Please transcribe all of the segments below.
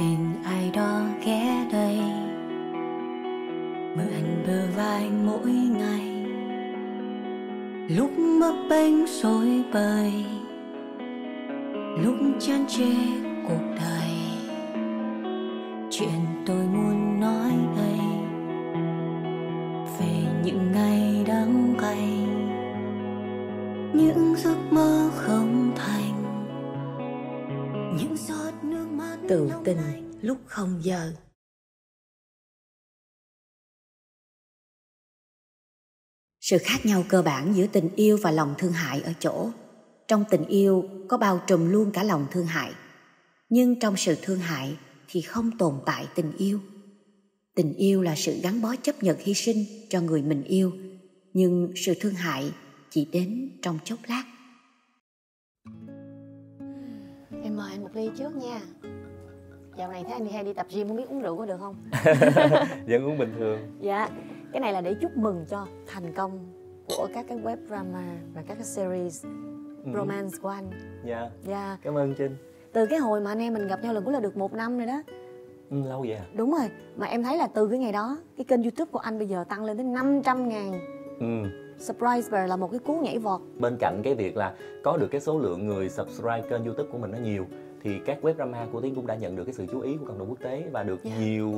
phiền ai đó ghé đây. Mượn bờ vai mỗi ngày. Lúc mấp bênh rối bời. Lúc chán chê cuộc đời. Chuyện tình lúc không giờ. Sự khác nhau cơ bản giữa tình yêu và lòng thương hại ở chỗ trong tình yêu có bao trùm luôn cả lòng thương hại nhưng trong sự thương hại thì không tồn tại tình yêu. Tình yêu là sự gắn bó chấp nhận hy sinh cho người mình yêu nhưng sự thương hại chỉ đến trong chốc lát. Em mời anh một ly trước nha dạo này thấy anh đi hay đi tập gym không biết uống rượu có được không? Vẫn uống bình thường. Dạ cái này là để chúc mừng cho thành công của các cái web drama và các cái series Ừ. romance của anh. Dạ. Dạ. Cảm ơn trinh. Từ cái hồi mà anh em mình gặp nhau lần cuối là được một năm rồi đó. Ừ, lâu vậy à? Đúng rồi mà em thấy là từ cái ngày đó cái kênh youtube của anh bây giờ tăng lên đến 500 ngàn. Ừ. surprise bear là một cái cú nhảy vọt. Bên cạnh cái việc là có được cái số lượng người subscribe kênh youtube của mình nó nhiều thì các web drama của tiến cũng đã nhận được cái sự chú ý của cộng đồng quốc tế và được Dạ. nhiều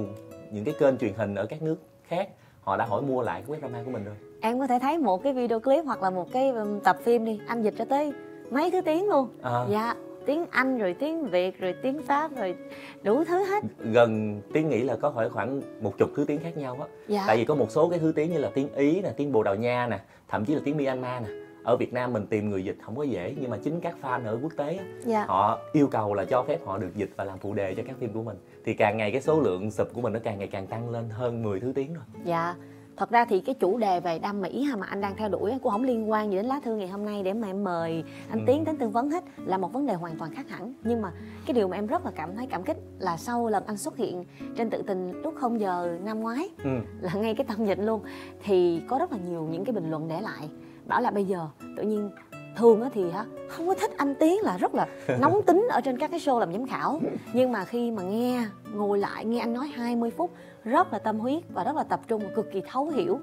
những cái kênh truyền hình ở các nước khác họ đã hỏi mua lại cái web drama của mình rồi. Em có thể thấy một cái video clip hoặc là một cái um, tập phim đi anh dịch ra tới mấy thứ tiếng luôn. À, dạ tiếng anh rồi tiếng việt rồi tiếng pháp rồi đủ thứ hết. Gần tiến nghĩ là có khoảng khoảng một chục thứ tiếng khác nhau á. Dạ. Tại vì có một số cái thứ tiếng như là tiếng ý nè tiếng bồ đào nha nè thậm chí là tiếng myanmar nè ở việt nam mình tìm người dịch không có dễ nhưng mà chính các fan ở quốc tế á, dạ. họ yêu cầu là cho phép họ được dịch và làm phụ đề cho các phim của mình. Thì càng ngày cái số lượng sub của mình nó càng ngày càng tăng lên hơn 10 thứ tiếng rồi. Dạ. Thật ra thì cái chủ đề về đam mỹ ha mà anh đang theo đuổi cũng không liên quan gì đến lá thư ngày hôm nay để mà em mời anh Ừ. tiến đến tư vấn hết là một vấn đề hoàn toàn khác hẳn. Nhưng mà cái điều mà em rất là cảm thấy cảm kích là sau lần anh xuất hiện trên tự tình lúc không giờ năm ngoái ừ. là ngay cái tâm dịch luôn thì có rất là nhiều những cái bình luận để lại bảo là bây giờ tự nhiên thường á thì hả không có thích anh tiến là rất là nóng tính ở trên các cái show làm giám khảo. Nhưng mà khi mà nghe ngồi lại nghe anh nói 20 phút rất là tâm huyết và rất là tập trung và cực kỳ thấu hiểu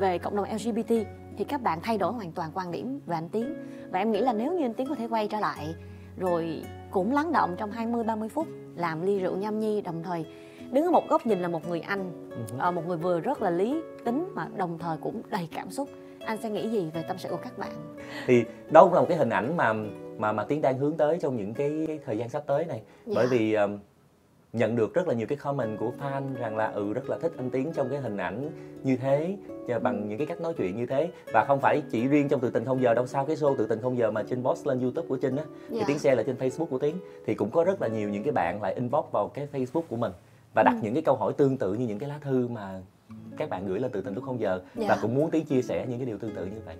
về cộng đồng LGBT thì các bạn thay đổi hoàn toàn quan điểm về anh Tiến. Và em nghĩ là nếu như anh Tiến có thể quay trở lại rồi cũng lắng động trong 20 30 phút làm ly rượu nhâm nhi đồng thời đứng ở một góc nhìn là một người anh ừ. ờ, một người vừa rất là lý tính mà đồng thời cũng đầy cảm xúc anh sẽ nghĩ gì về tâm sự của các bạn thì đó cũng là một cái hình ảnh mà mà mà tiến đang hướng tới trong những cái, cái thời gian sắp tới này Dạ. bởi vì um, nhận được rất là nhiều cái comment của fan rằng là ừ rất là thích anh tiến trong cái hình ảnh như thế và bằng những cái cách nói chuyện như thế và không phải chỉ riêng trong tự tình không giờ đâu sau cái show tự tình không giờ mà trinh post lên youtube của trinh á thì Dạ. tiến share là trên facebook của tiến thì cũng có rất là nhiều những cái bạn lại inbox vào cái facebook của mình và đặt Ừ. những cái câu hỏi tương tự như những cái lá thư mà các bạn gửi lên tự tình lúc không giờ Dạ. và cũng muốn tiến chia sẻ những cái điều tương tự như vậy.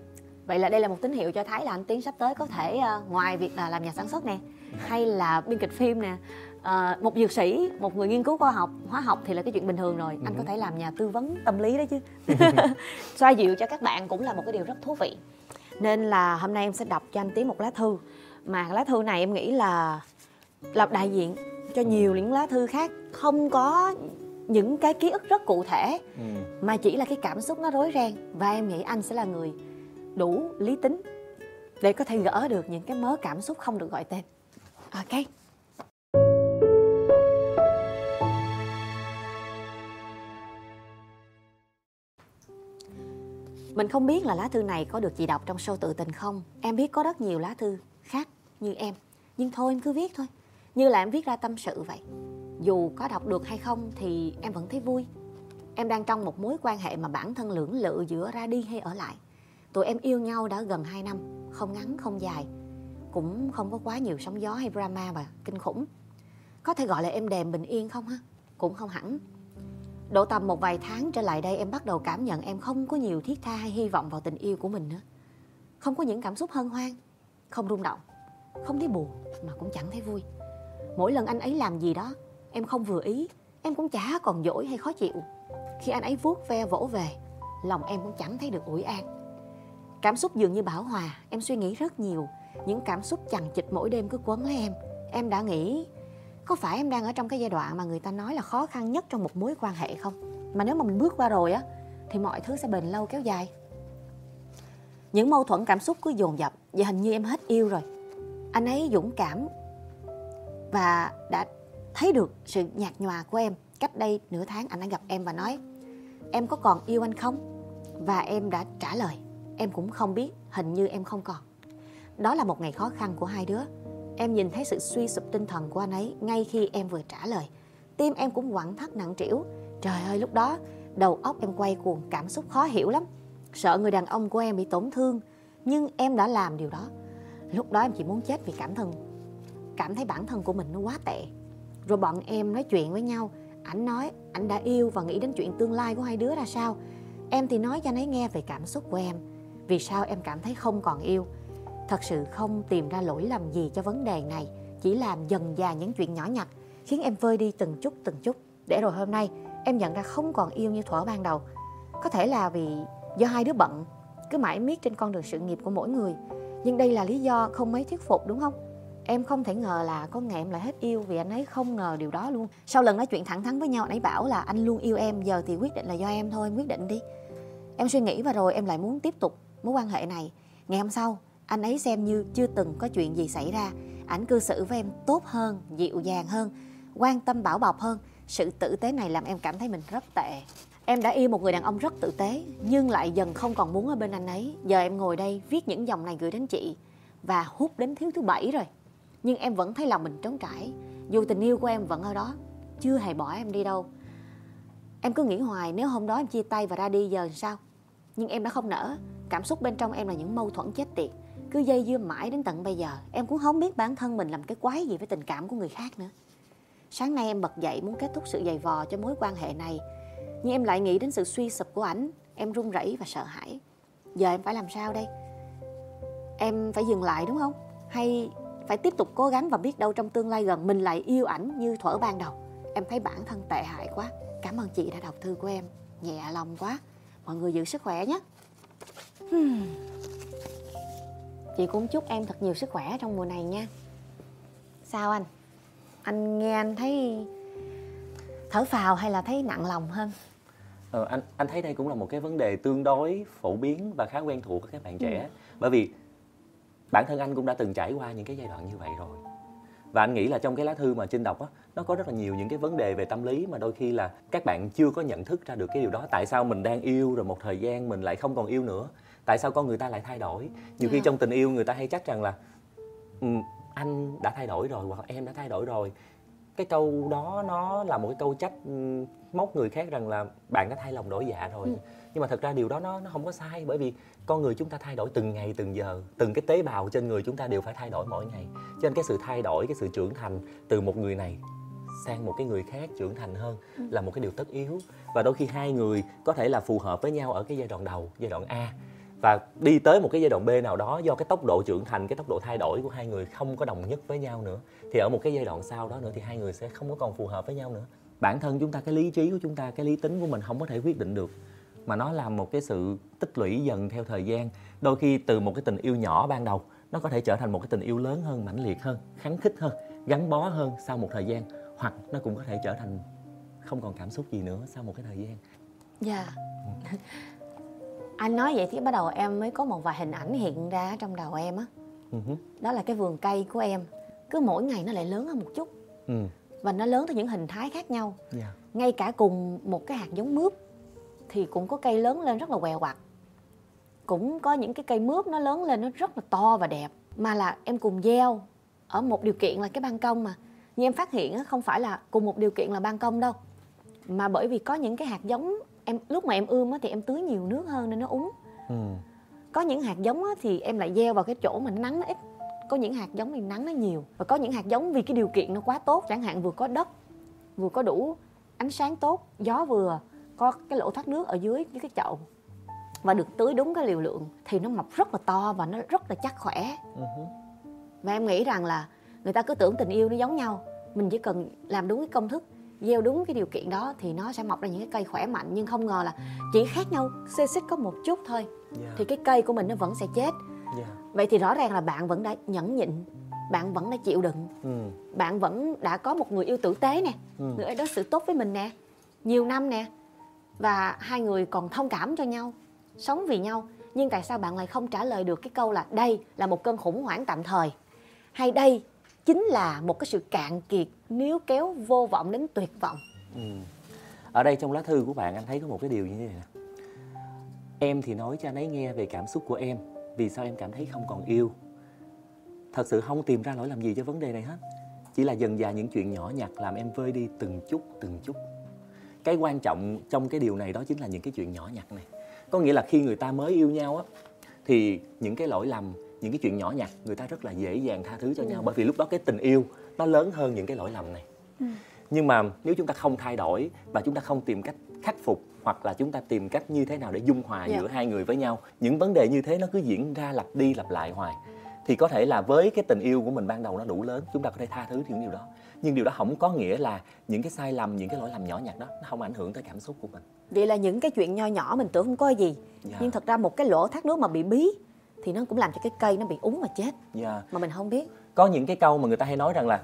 Vậy là đây là một tín hiệu cho thấy là anh Tiến sắp tới có thể ờ, ngoài việc là làm nhà sản xuất nè hay là biên kịch phim nè. Ờ, một dược sĩ một người nghiên cứu khoa học hóa học thì là cái chuyện bình thường rồi. Anh có Ừ. thể làm nhà tư vấn tâm lý đấy chứ. Xoa dịu cho các bạn cũng là một cái điều rất thú vị. Nên là hôm nay em sẽ đọc cho anh Tiến một lá thư. Mà lá thư này em nghĩ là là đại diện cho nhiều những lá thư khác không có những cái ký ức rất cụ thể ừ. mà chỉ là cái cảm xúc nó rối ren. Và em nghĩ anh sẽ là người đủ lý tính để có thể gỡ được những cái mớ cảm xúc không được gọi tên. Ok. Mình không biết là lá thư này có được chị đọc trong show tự tình không. Em biết có rất nhiều lá thư khác như em. Nhưng thôi em cứ viết thôi. Như là em viết ra tâm sự vậy dù có đọc được hay không thì em vẫn thấy vui Em đang trong một mối quan hệ mà bản thân lưỡng lự giữa ra đi hay ở lại. Tụi em yêu nhau đã gần 2 năm, không ngắn không dài. Cũng không có quá nhiều sóng gió hay drama và kinh khủng. Có thể gọi là em đềm bình yên không ha? Cũng không hẳn. Độ tầm một vài tháng trở lại đây em bắt đầu cảm nhận em không có nhiều thiết tha hay hy vọng vào tình yêu của mình nữa. Không có những cảm xúc hân hoan, không rung động, không thấy buồn mà cũng chẳng thấy vui. Mỗi lần anh ấy làm gì đó, em không vừa ý, em cũng chả còn dỗi hay khó chịu. Khi anh ấy vuốt ve vỗ về lòng em cũng chẳng thấy được ủi an. Cảm xúc dường như bão hòa em suy nghĩ rất nhiều. Những cảm xúc chằng chịt mỗi đêm cứ quấn lấy em. Em đã nghĩ có phải em đang ở trong cái giai đoạn mà người ta nói là khó khăn nhất trong một mối quan hệ không? Mà nếu mà mình bước qua rồi á thì mọi thứ sẽ bền lâu kéo dài. Những mâu thuẫn cảm xúc cứ dồn dập và hình như em hết yêu rồi. Anh ấy dũng cảm và đã thấy được sự nhạt nhòa của em cách đây nửa tháng anh đã gặp em và nói, em có còn yêu anh không? Và em đã trả lời, em cũng không biết, hình như em không còn. Đó là một ngày khó khăn của hai đứa. Em nhìn thấy sự suy sụp tinh thần của anh ấy ngay khi em vừa trả lời. Tim em cũng quặn thắt nặng trĩu. Trời ơi, lúc đó, đầu óc em quay cuồng, cảm xúc khó hiểu lắm. Sợ người đàn ông của em bị tổn thương, nhưng em đã làm điều đó. Lúc đó em chỉ muốn chết vì cảm thân. Cảm thấy bản thân của mình nó quá tệ rồi bọn em nói chuyện với nhau. Ảnh nói, ảnh đã yêu và nghĩ đến chuyện tương lai của hai đứa ra sao? Em thì nói cho anh ấy nghe về cảm xúc của em. Vì sao em cảm thấy không còn yêu? Thật sự không tìm ra lỗi lầm gì cho vấn đề này, chỉ làm dần dà những chuyện nhỏ nhặt, khiến em vơi đi từng chút từng chút. Để rồi hôm nay, em nhận ra không còn yêu như thuở ban đầu. Có thể là vì do hai đứa bận, cứ mãi miết trên con đường sự nghiệp của mỗi người. Nhưng đây là lý do không mấy thuyết phục, đúng không? Em không thể ngờ là có ngày em lại hết yêu vì anh ấy không ngờ điều đó luôn. Sau lần nói chuyện thẳng thắn với nhau, anh ấy bảo là anh luôn yêu em, giờ thì quyết định là do em thôi, em quyết định đi. Em suy nghĩ và rồi em lại muốn tiếp tục mối quan hệ này. Ngày hôm sau, anh ấy xem như chưa từng có chuyện gì xảy ra. Ảnh cư xử với em tốt hơn, dịu dàng hơn, quan tâm bảo bọc hơn. Sự tử tế này làm em cảm thấy mình rất tệ. Em đã yêu một người đàn ông rất tử tế, nhưng lại dần không còn muốn ở bên anh ấy. Giờ em ngồi đây viết những dòng này gửi đến chị và hút đến thiếu thứ bảy rồi nhưng em vẫn thấy lòng mình trống trải. Dù tình yêu của em vẫn ở đó, chưa hề bỏ em đi đâu. Em cứ nghĩ hoài, nếu hôm đó em chia tay và ra đi, giờ sao? Nhưng em đã không nỡ. Cảm xúc bên trong em là những mâu thuẫn chết tiệt. Cứ dây dưa mãi đến tận bây giờ, em cũng không biết bản thân mình làm cái quái gì với tình cảm của người khác nữa. Sáng nay em bật dậy muốn kết thúc sự dày vò cho mối quan hệ này. Nhưng em lại nghĩ đến sự suy sụp của ảnh. Em run rẩy và sợ hãi. Giờ em phải làm sao đây? Em phải dừng lại đúng không? Hay phải tiếp tục cố gắng và biết đâu trong tương lai gần mình lại yêu ảnh như thuở ban đầu. Em thấy bản thân tệ hại quá. Cảm ơn chị đã đọc thư của em. Nhẹ lòng quá. Mọi người giữ sức khỏe nhé. Chị cũng chúc em thật nhiều sức khỏe trong mùa này nha. Sao anh? Anh nghe anh thấy thở phào hay là thấy nặng lòng hơn? Ờ, anh anh thấy đây cũng là một cái vấn đề tương đối phổ biến và khá quen thuộc với các bạn trẻ. Bởi vì bản thân anh cũng đã từng trải qua những cái giai đoạn như vậy rồi. Và anh nghĩ là trong cái lá thư mà trinh đọc á nó có rất là nhiều những cái vấn đề về tâm lý mà đôi khi là các bạn chưa có nhận thức ra được cái điều đó. Tại sao mình đang yêu rồi một thời gian mình lại không còn yêu nữa? Tại sao con người ta lại thay đổi? Nhiều khi Dạ. trong tình yêu người ta hay trách rằng là "Ừm, anh đã thay đổi rồi hoặc em đã thay đổi rồi. Cái câu đó nó là một cái câu trách móc người khác rằng là bạn đã thay lòng đổi dạ rồi. Ừ. nhưng mà thật ra điều đó nó nó không có sai bởi vì con người chúng ta thay đổi từng ngày từng giờ từng cái tế bào trên người chúng ta đều phải thay đổi mỗi ngày. Cho nên cái sự thay đổi cái sự trưởng thành từ một người này sang một cái người khác trưởng thành hơn Ừ. là một cái điều tất yếu. Và đôi khi hai người có thể là phù hợp với nhau ở cái giai đoạn đầu giai đoạn A. Và đi tới một cái giai đoạn B nào đó do cái tốc độ trưởng thành cái tốc độ thay đổi của hai người không có đồng nhất với nhau nữa thì ở một cái giai đoạn sau đó nữa thì hai người sẽ không có còn phù hợp với nhau nữa. Bản thân chúng ta cái lý trí của chúng ta cái lý tính của mình không có thể quyết định được mà nó là một cái sự tích lũy dần theo thời gian. Đôi khi từ một cái tình yêu nhỏ ban đầu nó có thể trở thành một cái tình yêu lớn hơn mãnh liệt hơn kháng khích hơn gắn bó hơn sau một thời gian hoặc nó cũng có thể trở thành không còn cảm xúc gì nữa sau một cái thời gian. Dạ. Anh nói vậy thì bắt đầu em mới có một vài hình ảnh hiện ra trong đầu em á. Ừ hứ. đó là cái vườn cây của em cứ mỗi ngày nó lại lớn hơn một chút. Ừ. Và nó lớn theo những hình thái khác nhau. Dạ. Ngay cả cùng một cái hạt giống mướp thì cũng có cây lớn lên rất là què quặt. Cũng có những cái cây mướp nó lớn lên nó rất là to và đẹp. Mà là em cùng gieo ở một điều kiện là cái ban công mà. Nhưng em phát hiện á, không phải là cùng một điều kiện là ban công đâu. Mà bởi vì có những cái hạt giống em lúc mà em ươm á, thì em tưới nhiều nước hơn nên nó úng. Ừ. Có những hạt giống á, thì em lại gieo vào cái chỗ mà nắng nó ít. Có những hạt giống thì nắng nó nhiều. Và có những hạt giống vì cái điều kiện nó quá tốt chẳng hạn vừa có đất vừa có đủ ánh sáng tốt gió vừa có cái lỗ thoát nước ở dưới cái chậu và được tưới đúng cái liều lượng thì nó mọc rất là to và nó rất là chắc khỏe ừ hứ. và em nghĩ rằng là người ta cứ tưởng tình yêu nó giống nhau mình chỉ cần làm đúng cái công thức gieo đúng cái điều kiện đó thì nó sẽ mọc ra những cái cây khỏe mạnh nhưng không ngờ là chỉ khác nhau xê xích có một chút thôi dạ thì cái cây của mình nó vẫn sẽ chết dạ vậy thì rõ ràng là bạn vẫn đã nhẫn nhịn bạn vẫn đã chịu đựng ừ. bạn vẫn đã có một người yêu tử tế nè Ừ. người ấy đối xử tốt với mình nè nhiều năm nè và hai người còn thông cảm cho nhau sống vì nhau nhưng tại sao bạn lại không trả lời được cái câu là đây là một cơn khủng hoảng tạm thời hay đây chính là một cái sự cạn kiệt nếu kéo vô vọng đến tuyệt vọng Ừ. Ở đây trong lá thư của bạn anh thấy có một cái điều như thế này nè. Em thì nói cho anh ấy nghe về cảm xúc của em, vì sao em cảm thấy không còn yêu. Thật sự không tìm ra lỗi làm gì cho vấn đề này hết. Chỉ là dần dà những chuyện nhỏ nhặt làm em vơi đi từng chút từng chút. Cái quan trọng trong cái điều này đó chính là những cái chuyện nhỏ nhặt này. Có nghĩa là khi người ta mới yêu nhau á thì những cái lỗi lầm, những cái chuyện nhỏ nhặt người ta rất là dễ dàng tha thứ cho nhau bởi vì lúc đó cái tình yêu nó lớn hơn những cái lỗi lầm này nhưng mà nếu chúng ta không thay đổi và chúng ta không tìm cách khắc phục hoặc là chúng ta tìm cách như thế nào để dung hòa Dạ. giữa hai người với nhau những vấn đề như thế nó cứ diễn ra lặp đi lặp lại hoài thì có thể là với cái tình yêu của mình ban đầu nó đủ lớn chúng ta có thể tha thứ những điều đó nhưng điều đó không có nghĩa là những cái sai lầm những cái lỗi lầm nhỏ nhặt đó nó không ảnh hưởng tới cảm xúc của mình. Vậy là những cái chuyện nho nhỏ mình tưởng không có gì. Dạ. nhưng thật ra một cái lỗ thoát nước mà bị bí thì nó cũng làm cho cái cây nó bị úng mà chết. Dạ. mà mình không biết. Có những cái câu mà người ta hay nói rằng là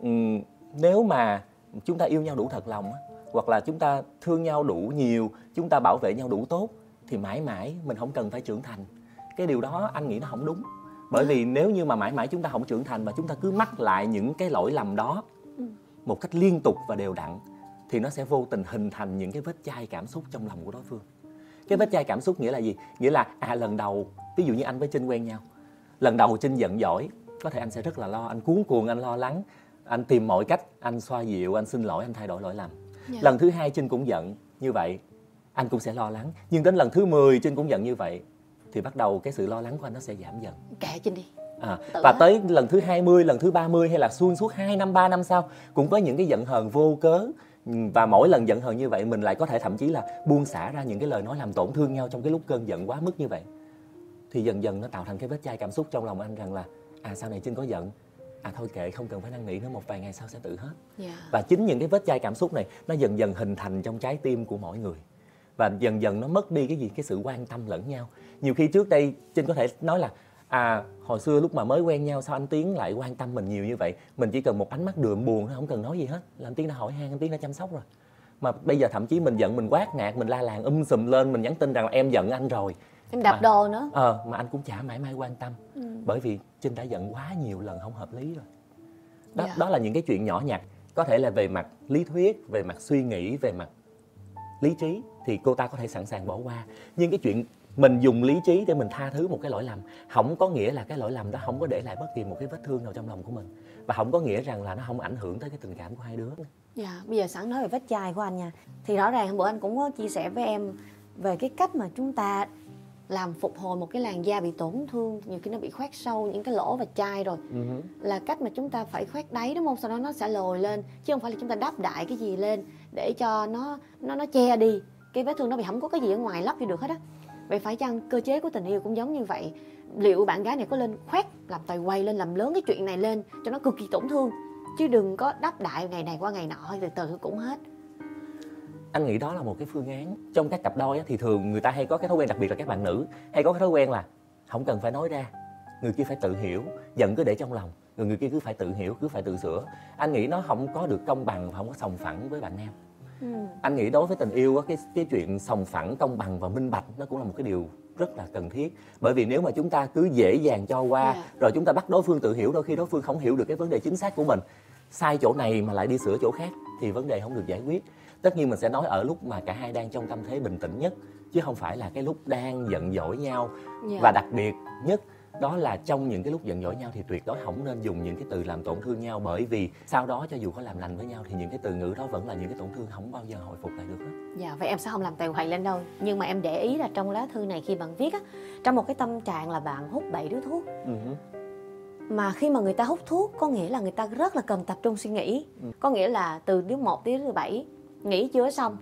ừm, nếu mà chúng ta yêu nhau đủ thật lòng á, hoặc là chúng ta thương nhau đủ nhiều chúng ta bảo vệ nhau đủ tốt thì mãi mãi mình không cần phải trưởng thành. Cái điều đó anh nghĩ nó không đúng bởi vì nếu như mà mãi mãi chúng ta không trưởng thành và chúng ta cứ mắc lại những cái lỗi lầm đó một cách liên tục và đều đặn thì nó sẽ vô tình hình thành những cái vết chai cảm xúc trong lòng của đối phương. Cái vết chai cảm xúc nghĩa là gì? Nghĩa là à lần đầu ví dụ như anh với trinh quen nhau lần đầu trinh giận dỗi có thể anh sẽ rất là lo anh cuống cuồng anh lo lắng anh tìm mọi cách anh xoa dịu anh xin lỗi anh thay đổi lỗi lầm. Lần thứ hai trinh cũng giận như vậy anh cũng sẽ lo lắng. Nhưng đến lần thứ 10 trinh cũng giận như vậy thì bắt đầu cái sự lo lắng của anh nó sẽ giảm dần. Kệ Trinh đi. À, Tự và hết. tới lần thứ 20, lần thứ 30 hay là xuyên suốt 2 năm, 3 năm sau cũng có những cái giận hờn vô cớ. Và mỗi lần giận hờn như vậy mình lại có thể thậm chí là buông xả ra những cái lời nói làm tổn thương nhau trong cái lúc cơn giận quá mức như vậy. Thì dần dần nó tạo thành cái vết chai cảm xúc trong lòng anh rằng là à sau này Trinh có giận. À thôi kệ không cần phải năn nỉ nữa một vài ngày sau sẽ tự hết. Dạ. và chính những cái vết chai cảm xúc này nó dần dần hình thành trong trái tim của mỗi người và dần dần nó mất đi cái gì? Cái sự quan tâm lẫn nhau. Nhiều khi trước đây trinh có thể nói là à hồi xưa lúc mà mới quen nhau sao anh tiến lại quan tâm mình nhiều như vậy? Mình chỉ cần một ánh mắt đượm buồn thôi không cần nói gì hết. Là anh tiến đã hỏi han anh tiến đã chăm sóc rồi. Mà bây giờ thậm chí mình giận mình quát nạt mình la làng um sùm lên mình nhắn tin rằng là em giận anh rồi. Em đập Mà- đồ nữa. Ờ mà anh cũng chả mãi may quan tâm. Bởi vì trinh đã giận quá nhiều lần không hợp lý rồi. Đó, Dạ. đó là những cái chuyện nhỏ nhặt. Có thể là về mặt lý thuyết về mặt suy nghĩ về mặt lý trí thì cô ta có thể sẵn sàng bỏ qua. Nhưng cái chuyện mình dùng lý trí để mình tha thứ một cái lỗi lầm không có nghĩa là cái lỗi lầm đó không có để lại bất kỳ một cái vết thương nào trong lòng của mình. Và không có nghĩa rằng là nó không ảnh hưởng tới cái tình cảm của hai đứa. Dạ, bây giờ sẵn nói về vết chai của anh nha. Thì rõ ràng hôm bữa anh cũng có chia sẻ với em Về cái cách mà chúng ta làm phục hồi một cái làn da bị tổn thương Nhiều khi nó bị khoét sâu những cái lỗ và chai rồi. Là cách mà chúng ta phải khoét đáy đúng không? Sau đó nó sẽ lồi lên Chứ không phải là chúng ta đắp đại cái gì lên để cho nó nó nó che đi. Cái vết thương nó bị không có cái gì ở ngoài lấp vô được hết á. Vậy phải chăng cơ chế của tình yêu cũng giống như vậy? Liệu bạn gái này có lên khoét, Làm tài quay lên, làm lớn cái chuyện này lên Cho nó cực kỳ tổn thương? Chứ đừng có đắp đại ngày này qua ngày nọ từ từ cũng hết. Anh nghĩ đó là một cái phương án. Trong các cặp đôi thì thường người ta hay có cái thói quen, đặc biệt là các bạn nữ, hay có cái thói quen là không cần phải nói ra, người kia phải tự hiểu, giận cứ để trong lòng rồi người kia cứ phải tự hiểu cứ phải tự sửa. Anh nghĩ nó không có được công bằng và không có sòng phẳng với bạn nam. Anh nghĩ đối với tình yêu á, cái cái chuyện sòng phẳng công bằng và minh bạch nó cũng là một cái điều rất là cần thiết. Bởi vì nếu mà chúng ta cứ dễ dàng cho qua Dạ. rồi chúng ta bắt đối phương tự hiểu đôi khi đối phương không hiểu được cái vấn đề chính xác của mình sai chỗ này mà lại đi sửa chỗ khác thì vấn đề không được giải quyết. Tất nhiên mình sẽ nói ở lúc mà cả hai đang trong tâm thế bình tĩnh nhất chứ không phải là cái lúc đang giận dỗi nhau. Dạ. và đặc biệt nhất đó là trong những cái lúc giận dỗi nhau thì tuyệt đối không nên dùng những cái từ làm tổn thương nhau bởi vì sau đó cho dù có làm lành với nhau thì những cái từ ngữ đó vẫn là những cái tổn thương không bao giờ hồi phục lại được hết. Dạ, vậy em sẽ không làm tài hoài lên đâu. Nhưng mà em để ý là trong lá thư này khi bạn viết á Trong một cái tâm trạng là bạn hút bảy điếu thuốc. Ừ hứ. Mà khi mà người ta hút thuốc Có nghĩa là người ta rất là cần tập trung suy nghĩ. Có nghĩa là từ điếu 1 đến điếu 7 Nghĩ chưa xong.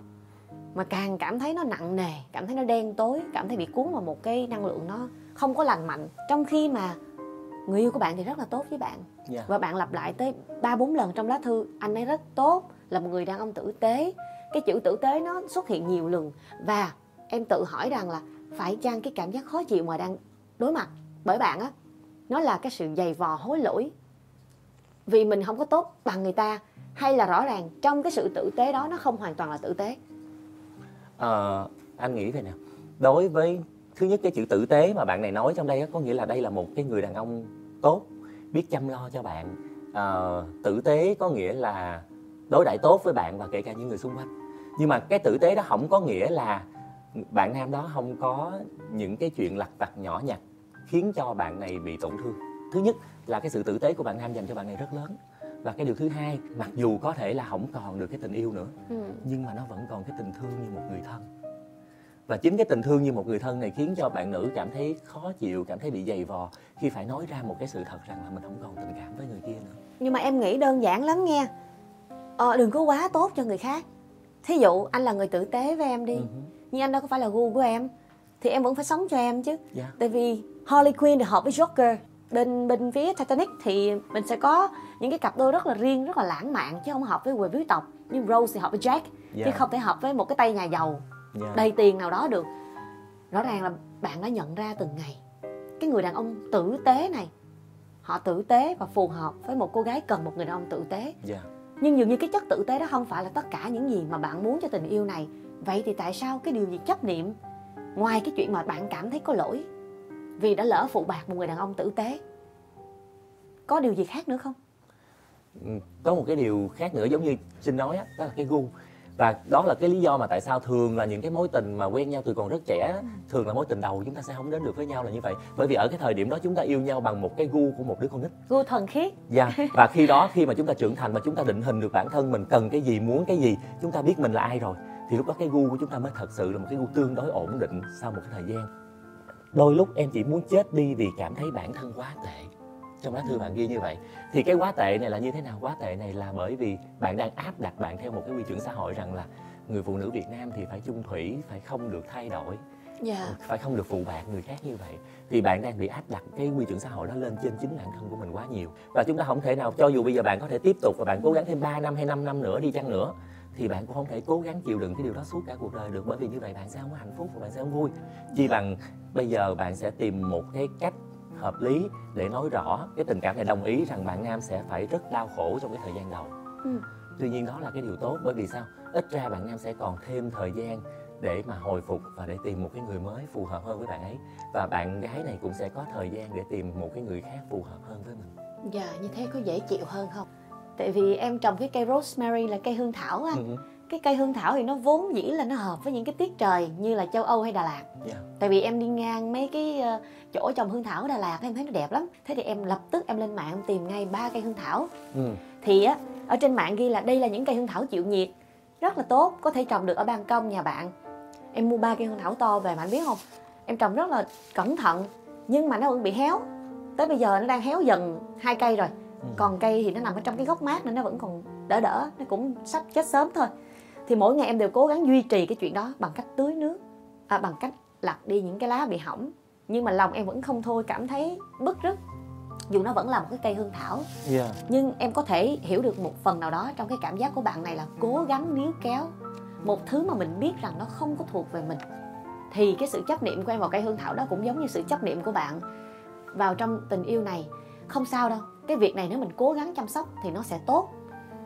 Mà càng cảm thấy nó nặng nề Cảm thấy nó đen tối Cảm thấy bị cuốn vào một cái năng lượng nó không có lành mạnh. Trong khi mà người yêu của bạn thì rất là tốt với bạn. Dạ. và bạn lặp lại tới ba bốn lần trong lá thư anh ấy rất tốt là một người đàn ông tử tế. Cái chữ tử tế nó xuất hiện nhiều lần và em tự hỏi rằng là phải chăng cái cảm giác khó chịu mà đang đối mặt bởi bạn á nó là cái sự dày vò hối lỗi. Vì mình không có tốt bằng người ta hay là rõ ràng trong cái sự tử tế đó nó không hoàn toàn là tử tế. Ờ, anh nghĩ thế nào? Đối với thứ nhất cái chữ tử tế mà bạn này nói trong đây có nghĩa là đây là một cái người đàn ông tốt biết chăm lo cho bạn. Ờ, tử tế có nghĩa là đối đãi tốt với bạn và kể cả những người xung quanh. Nhưng mà cái tử tế đó không có nghĩa là bạn nam đó không có những cái chuyện lặt vặt nhỏ nhặt khiến cho bạn này bị tổn thương. Thứ nhất là cái sự tử tế của bạn nam dành cho bạn này rất lớn. Và cái điều thứ hai mặc dù có thể là không còn được cái tình yêu nữa ừ. nhưng mà nó vẫn còn cái tình thương như một người thân và chính cái tình thương như một người thân này khiến cho bạn nữ cảm thấy khó chịu cảm thấy bị dày vò khi phải nói ra một cái sự thật rằng là mình không còn tình cảm với người kia nữa nhưng mà em nghĩ đơn giản lắm nghe ờ, đừng có quá tốt cho người khác thí dụ anh là người tử tế với em đi Ừ. nhưng anh đâu có phải là gu của em thì em vẫn phải sống cho em chứ Dạ. tại vì Harley Quinn thì hợp với Joker bên bên phía Titanic thì mình sẽ có những cái cặp đôi rất là riêng rất là lãng mạn chứ không hợp với quần quý tộc nhưng Rose thì hợp với Jack chứ Dạ. không thể hợp với một cái tay nhà giàu Dạ. đầy tiền nào đó được. Rõ ràng là bạn đã nhận ra từng ngày. Cái người đàn ông tử tế này họ tử tế và phù hợp với một cô gái cần một người đàn ông tử tế. Dạ. nhưng dường như cái chất tử tế đó không phải là tất cả những gì mà bạn muốn cho tình yêu này. Vậy thì tại sao cái điều gì chấp niệm? Ngoài cái chuyện mà bạn cảm thấy có lỗi vì đã lỡ phụ bạc một người đàn ông tử tế có điều gì khác nữa không? Ừ, có một cái điều khác nữa giống như sinh nói á đó là cái gu và đó là cái lý do mà tại sao thường là những cái mối tình mà quen nhau từ còn rất trẻ á, thường là mối tình đầu chúng ta sẽ không đến được với nhau là như vậy bởi vì ở cái thời điểm đó chúng ta yêu nhau bằng một cái gu của một đứa con nít gu thuần khiết Dạ, và khi đó khi mà chúng ta trưởng thành và chúng ta định hình được bản thân mình cần cái gì, muốn cái gì, chúng ta biết mình là ai rồi thì lúc đó cái gu của chúng ta mới thật sự là một cái gu tương đối ổn định sau một cái thời gian. Đôi lúc em chỉ muốn chết đi vì cảm thấy bản thân quá tệ. Trong lá thư bạn ghi như vậy. Thì cái quá tệ này là như thế nào? Quá tệ này là bởi vì bạn đang áp đặt bạn theo một cái quy chuẩn xã hội rằng là người phụ nữ Việt Nam thì phải chung thủy, phải không được thay đổi. Dạ. Phải không được phụ bạc người khác như vậy. Thì bạn đang bị áp đặt cái quy chuẩn xã hội đó lên trên chính bản thân của mình quá nhiều. Và chúng ta không thể nào cho dù bây giờ bạn có thể tiếp tục và bạn cố gắng thêm 3 năm hay 5 năm nữa đi chăng nữa thì bạn cũng không thể cố gắng chịu đựng cái điều đó suốt cả cuộc đời được. Bởi vì như vậy bạn sẽ không có hạnh phúc và bạn sẽ không vui. Chi bằng bây giờ bạn sẽ tìm một cái cách hợp lý để nói rõ cái tình cảm này. Đồng ý rằng bạn nam sẽ phải rất đau khổ trong cái thời gian đầu. Ừ. tuy nhiên đó là cái điều tốt bởi vì sao? Ít ra bạn nam sẽ còn thêm thời gian để mà hồi phục và để tìm một cái người mới phù hợp hơn với bạn ấy. Và bạn gái này cũng sẽ có thời gian để tìm một cái người khác phù hợp hơn với mình. Dạ như thế có dễ chịu hơn không? Tại vì em trồng cái cây rosemary là cây hương thảo á. Ừ, cái cây hương thảo thì nó vốn dĩ là nó hợp với những cái tiết trời như là châu Âu hay Đà Lạt. Dạ. tại vì em đi ngang mấy cái ờ, chỗ trồng hương thảo ở Đà Lạt em thấy nó đẹp lắm. Thế thì em lập tức em lên mạng em tìm ngay ba cây hương thảo. Ừ. thì á ở trên mạng ghi là đây là những cây hương thảo chịu nhiệt rất là tốt có thể trồng được ở ban công nhà bạn. Em mua ba cây hương thảo to về mà anh biết không? Em trồng rất là cẩn thận nhưng mà nó vẫn bị héo. Tới bây giờ nó đang héo dần hai cây rồi. Ừ. còn cây thì nó nằm ở trong cái gốc mát nên nó vẫn còn đỡ đỡ nó cũng sắp chết sớm thôi thì mỗi ngày em đều cố gắng duy trì cái chuyện đó bằng cách tưới nước à, bằng cách lặt đi những cái lá bị hỏng. Nhưng mà lòng em vẫn không thôi cảm thấy bức rứt dù nó vẫn là một cái cây hương thảo. Dạ. nhưng em có thể hiểu được một phần nào đó trong cái cảm giác của bạn này là cố gắng níu kéo một thứ mà mình biết rằng nó không có thuộc về mình. Thì cái sự chấp niệm của em vào cây hương thảo đó cũng giống như sự chấp niệm của bạn vào trong tình yêu này. Không sao đâu cái việc này nếu mình cố gắng chăm sóc thì nó sẽ tốt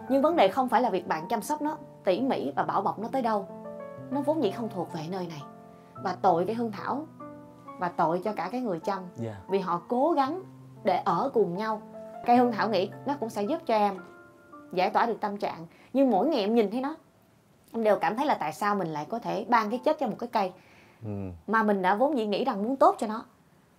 nhưng vấn đề không phải là việc bạn chăm sóc nó tỉ mỉ và bảo bọc nó tới đâu. Nó vốn dĩ không thuộc về nơi này. Và tội cái hương thảo và tội cho cả cái người chăm. Dạ. vì họ cố gắng để ở cùng nhau. Cây hương thảo nghĩ nó cũng sẽ giúp cho em giải tỏa được tâm trạng. Nhưng mỗi ngày em nhìn thấy nó em đều cảm thấy là tại sao mình lại có thể ban cái chết cho một cái cây Ừ. mà mình đã vốn dĩ nghĩ rằng muốn tốt cho nó.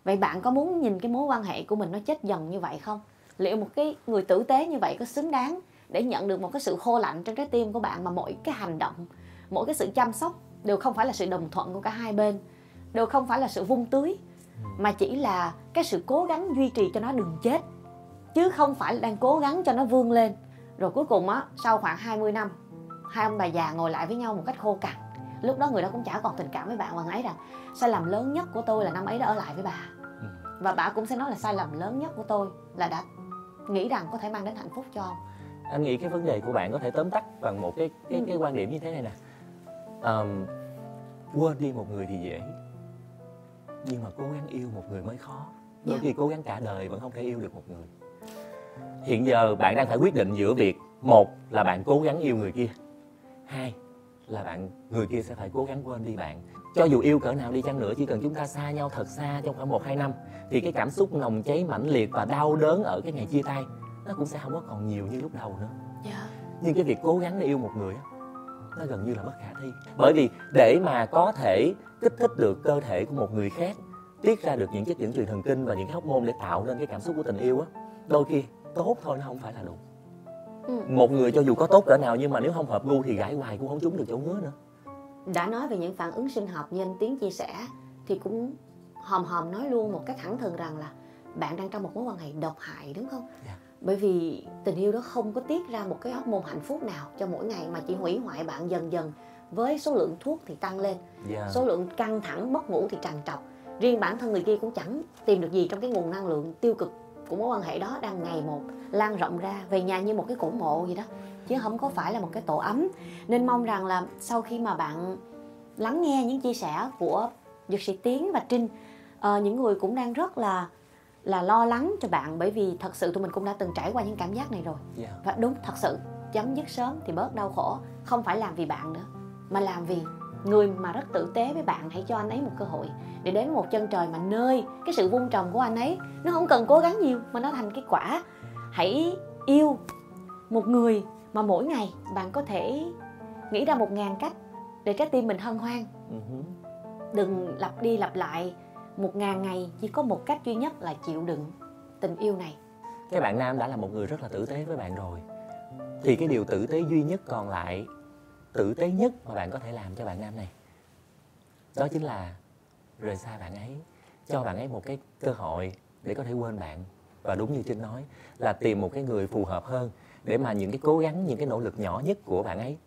Vậy bạn có muốn nhìn cái mối quan hệ của mình nó chết dần như vậy không? Liệu một cái người tử tế như vậy có xứng đáng để nhận được một cái sự khô lạnh trong trái tim của bạn mà mỗi cái hành động mỗi cái sự chăm sóc đều không phải là sự đồng thuận của cả hai bên đều không phải là sự vung tưới mà chỉ là cái sự cố gắng duy trì cho nó đừng chết chứ không phải là đang cố gắng cho nó vươn lên. Rồi cuối cùng á sau khoảng 20 năm hai ông bà già ngồi lại với nhau một cách khô cằn. Lúc đó người đó cũng chả còn tình cảm với bạn và ấy rằng sai lầm lớn nhất của tôi là năm ấy đã ở lại với bà. Ừ. và bà cũng sẽ nói là sai lầm lớn nhất của tôi là đã nghĩ rằng có thể mang đến hạnh phúc cho ông anh nghĩ cái vấn đề của bạn có thể tóm tắt bằng một cái cái cái quan điểm như thế này nè. Ờm, quên đi một người thì dễ. Nhưng mà cố gắng yêu một người mới khó. Đôi Dạ. khi cố gắng cả đời vẫn không thể yêu được một người. Hiện giờ bạn đang phải quyết định giữa việc một là bạn cố gắng yêu người kia hai là bạn người kia sẽ phải cố gắng quên đi bạn. Cho dù yêu cỡ nào đi chăng nữa chỉ cần chúng ta xa nhau thật xa trong khoảng một hai năm thì cái cảm xúc nồng cháy mãnh liệt và đau đớn ở cái ngày chia tay nó cũng sẽ không có còn nhiều như lúc đầu nữa dạ nhưng cái việc cố gắng để yêu một người á nó gần như là bất khả thi bởi vì để mà có thể kích thích được cơ thể của một người khác tiết ra được những chất dẫn truyền thần kinh và những cái hormone để tạo nên cái cảm xúc của tình yêu á đôi khi tốt thôi nó không phải là đủ Ừ. một người cho dù có tốt cỡ nào nhưng mà nếu không hợp gu thì gãi hoài cũng không trúng được chỗ ngứa nữa đã nói về những phản ứng sinh học như anh Tiến chia sẻ thì cũng hòm hòm nói luôn một cách thẳng thừng rằng là bạn đang trong một mối quan hệ độc hại đúng không? Dạ. Bởi vì tình yêu đó không có tiết ra một cái hormone hạnh phúc nào cho mỗi ngày mà chỉ hủy hoại bạn dần dần với số lượng thuốc thì tăng lên, yeah. số lượng căng thẳng mất ngủ thì trằn trọc. Riêng bản thân người kia cũng chẳng tìm được gì trong cái nguồn năng lượng tiêu cực của mối quan hệ đó đang ngày một lan rộng ra về nhà như một cái cổ mộ gì đó chứ không có phải là một cái tổ ấm nên mong rằng là sau khi mà bạn lắng nghe những chia sẻ của dược sĩ Tiến và Trinh ờ, những người cũng đang rất là là lo lắng cho bạn bởi vì thật sự tụi mình cũng đã từng trải qua những cảm giác này rồi. Yeah. và đúng thật sự chấm dứt sớm thì bớt đau khổ không phải làm vì bạn nữa mà làm vì người mà rất tử tế với bạn. Hãy cho anh ấy một cơ hội để đến một chân trời mà nơi cái sự vun trồng của anh ấy nó không cần cố gắng nhiều mà nó thành cái quả. Hãy yêu một người mà mỗi ngày bạn có thể nghĩ ra một ngàn cách để trái tim mình hân hoan. Ừ đừng lặp đi lặp lại một ngàn ngày chỉ có một cách duy nhất là chịu đựng tình yêu này. Cái bạn nam đã là một người rất là tử tế với bạn rồi. Thì cái điều tử tế duy nhất còn lại, tử tế nhất mà bạn có thể làm cho bạn nam này, đó chính là rời xa bạn ấy, cho bạn ấy một cái cơ hội để có thể quên bạn. Và đúng như trinh nói, là tìm một cái người phù hợp hơn để mà những cái cố gắng, những cái nỗ lực nhỏ nhất của bạn ấy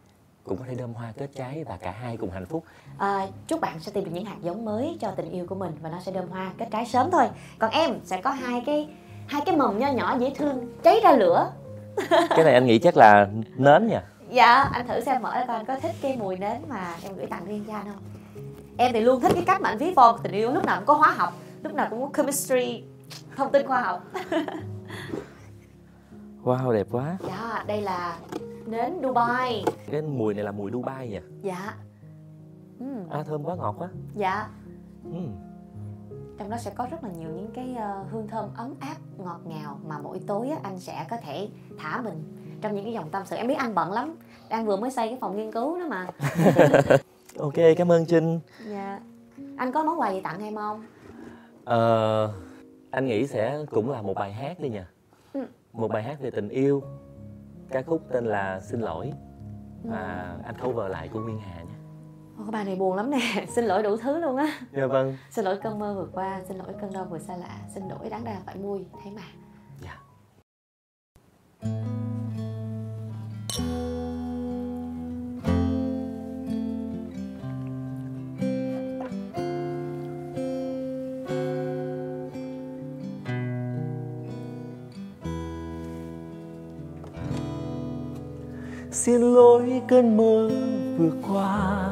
cũng có thể đơm hoa kết trái và cả hai cùng hạnh phúc. À, chúc bạn sẽ tìm được những hạt giống mới cho tình yêu của mình và nó sẽ đơm hoa kết trái sớm thôi. Còn em sẽ có hai cái hai cái mầm nho nhỏ dễ thương cháy ra lửa. Cái này anh nghĩ chắc là nến nha. Dạ anh thử xem mở ra coi anh có thích cái mùi nến mà em gửi tặng riêng cho anh không? Em thì luôn thích cái cách mà anh viết form tình yêu lúc nào cũng có hóa học lúc nào cũng có chemistry thông tin khoa học. Wow đẹp quá. Dạ đây là nến Dubai. Cái mùi này là mùi Dubai nha dạ. Ừm, à thơm quá ngọt quá. Dạ. Ừm. trong đó sẽ có rất là nhiều những cái ờ, hương thơm ấm áp ngọt ngào mà mỗi tối anh sẽ có thể thả mình trong những cái dòng tâm sự. Em biết anh bận lắm. Đang vừa mới xây cái phòng nghiên cứu đó mà. Ok cảm ơn trinh. Dạ. Anh có món quà gì tặng em không? Ờ, anh nghĩ sẽ cũng là một bài hát đi nha Ừ. một bài hát về tình yêu ca khúc tên là xin lỗi. Và anh cover lại của nguyên hà nha. Ồ, cái bài này buồn lắm nè. Xin lỗi đủ thứ luôn á. Dạ vâng. Xin lỗi cơn mơ vừa qua xin lỗi cơn đau vừa xa lạ. Xin lỗi đáng ra phải vui. Thế mà. Dạ xin lỗi cơn mơ vừa qua.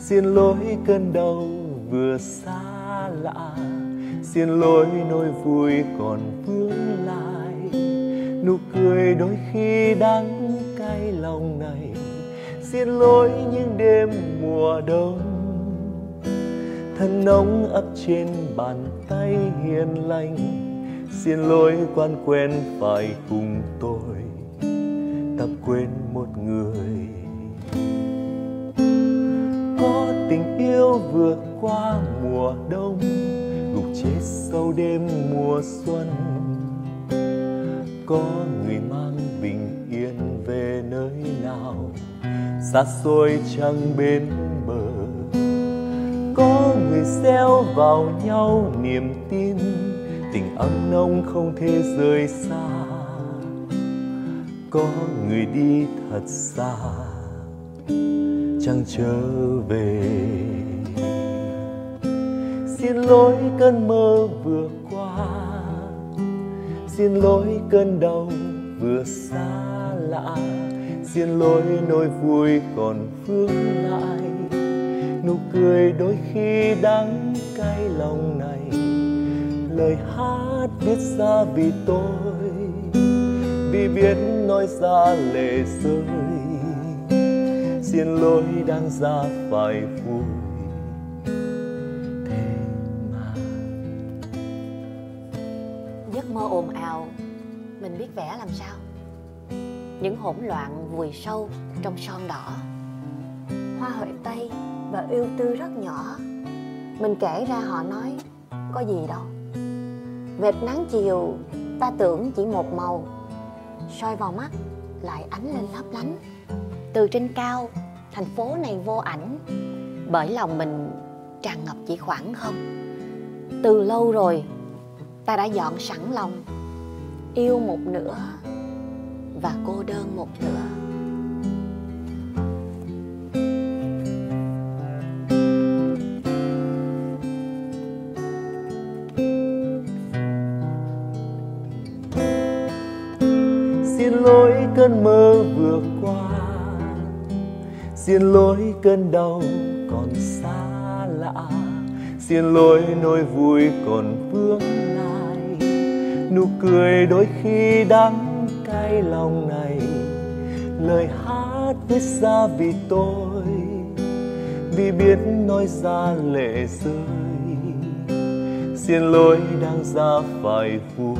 Xin lỗi cơn đau vừa xa lạ. Xin lỗi nỗi vui còn vương lại. Nụ cười đôi khi đắng cay lòng này. Xin lỗi những đêm mùa đông. Thân nóng ấp trên bàn tay hiền lành. Xin lỗi quan quen phải cùng tôi quên một người. Có tình yêu vượt qua mùa đông gục chết sau đêm mùa xuân. Có người mang bình yên về nơi nào, xa xôi chẳng bên bờ. Có người gieo vào nhau niềm tin, tình ấm nông không thể rời xa có người đi thật xa, chẳng trở về. Xin lỗi cơn mơ vừa qua, xin lỗi cơn đau vừa xa lạ. Xin lỗi nỗi vui còn vương lại, nụ cười đôi khi đắng cay lòng này. Lời hát viết ra vì tôi biết nói ra lệ rơi xin lỗi đang ra phải vui. Thế mà giấc mơ ồn ào, mình biết vẽ làm sao? Những hỗn loạn vùi sâu trong son đỏ. Hoa huệ tây và yêu tư rất nhỏ. Mình kể ra họ nói, có gì đâu. Vệt nắng chiều, ta tưởng chỉ một màu soi vào mắt lại ánh lên lấp lánh. Từ trên cao thành phố này vô ảnh bởi lòng mình tràn ngập chỉ khoảng không. Từ lâu rồi ta đã dọn sẵn lòng yêu một nửa và cô đơn một nửa cơn mơ vừa qua. Xin lỗi cơn đau còn xa lạ. Xin lỗi nỗi vui còn vương lại nụ cười đôi khi đắng cay lòng này. Lời hát viết ra vì tôi, vì biết nói ra lệ rơi. Xin lỗi đang ra phải vui